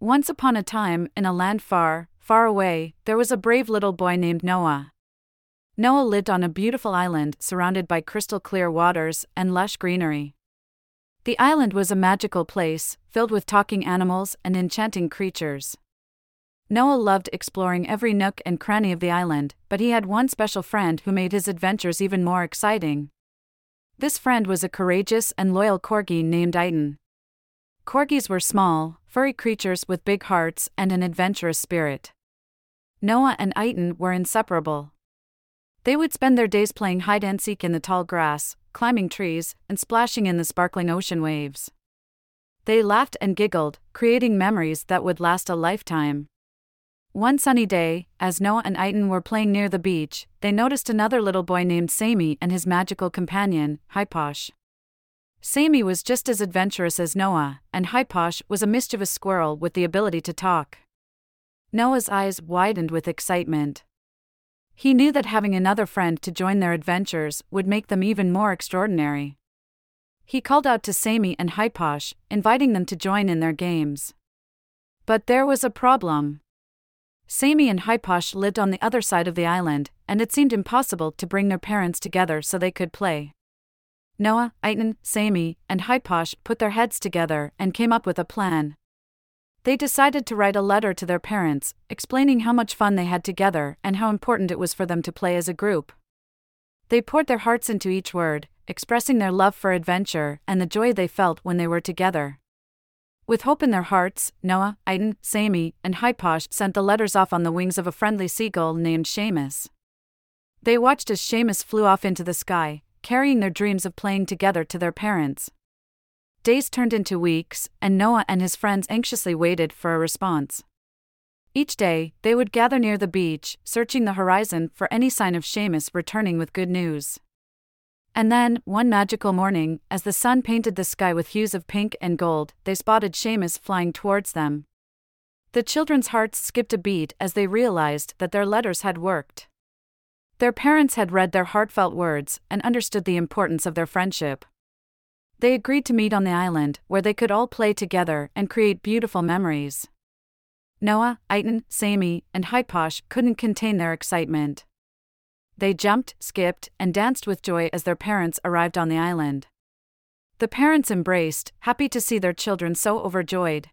Once upon a time, in a land far, far away, there was a brave little boy named Noah. Noah lived on a beautiful island surrounded by crystal clear waters and lush greenery. The island was a magical place, filled with talking animals and enchanting creatures. Noah loved exploring every nook and cranny of the island, but he had one special friend who made his adventures even more exciting. This friend was a courageous and loyal corgi named Iton. Corgis were small, furry creatures with big hearts and an adventurous spirit. Noah and Iton were inseparable. They would spend their days playing hide and seek in the tall grass, climbing trees, and splashing in the sparkling ocean waves. They laughed and giggled, creating memories that would last a lifetime. One sunny day, as Noah and Iton were playing near the beach, they noticed another little boy named Sammy and his magical companion, Hyposh. Sammy was just as adventurous as Noah, and Hyposh was a mischievous squirrel with the ability to talk. Noah's eyes widened with excitement. He knew that having another friend to join their adventures would make them even more extraordinary. He called out to Sammy and Hyposh, inviting them to join in their games. But there was a problem. Sammy and Hyposh lived on the other side of the island, and it seemed impossible to bring their parents together so they could play. Noah, Iton, Sammy, and Hyposh put their heads together and came up with a plan. They decided to write a letter to their parents, explaining how much fun they had together and how important it was for them to play as a group. They poured their hearts into each word, expressing their love for adventure and the joy they felt when they were together. With hope in their hearts, Noah, Iton, Sammy, and Hyposh sent the letters off on the wings of a friendly seagull named Seamus. They watched as Seamus flew off into the sky, carrying their dreams of playing together to their parents. Days turned into weeks, and Noah and his friends anxiously waited for a response. Each day, they would gather near the beach, searching the horizon for any sign of Seamus returning with good news. And then, one magical morning, as the sun painted the sky with hues of pink and gold, they spotted Seamus flying towards them. The children's hearts skipped a beat as they realized that their letters had worked. Their parents had read their heartfelt words and understood the importance of their friendship. They agreed to meet on the island, where they could all play together and create beautiful memories. Noah, Iton, Sammy, and Hyposh couldn't contain their excitement. They jumped, skipped, and danced with joy as their parents arrived on the island. The parents embraced, happy to see their children so overjoyed.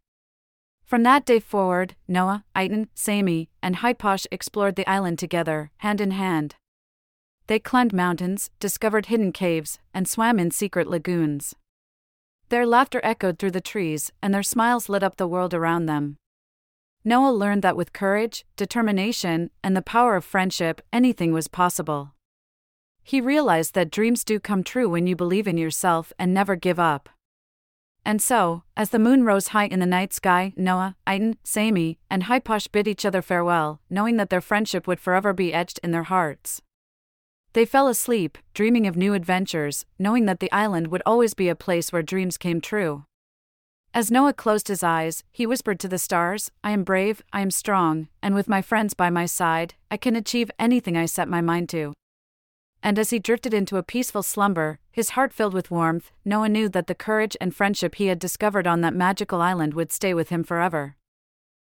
From that day forward, Noah, Iton, Sammy, and Hyposh explored the island together, hand in hand. They climbed mountains, discovered hidden caves, and swam in secret lagoons. Their laughter echoed through the trees, and their smiles lit up the world around them. Noah learned that with courage, determination, and the power of friendship, anything was possible. He realized that dreams do come true when you believe in yourself and never give up. And so, as the moon rose high in the night sky, Noah, Iton, Sammy, and Hyposh bid each other farewell, knowing that their friendship would forever be etched in their hearts. They fell asleep, dreaming of new adventures, knowing that the island would always be a place where dreams came true. As Noah closed his eyes, he whispered to the stars, I am brave, I am strong, and with my friends by my side, I can achieve anything I set my mind to. And as he drifted into a peaceful slumber, his heart filled with warmth, Noah knew that the courage and friendship he had discovered on that magical island would stay with him forever.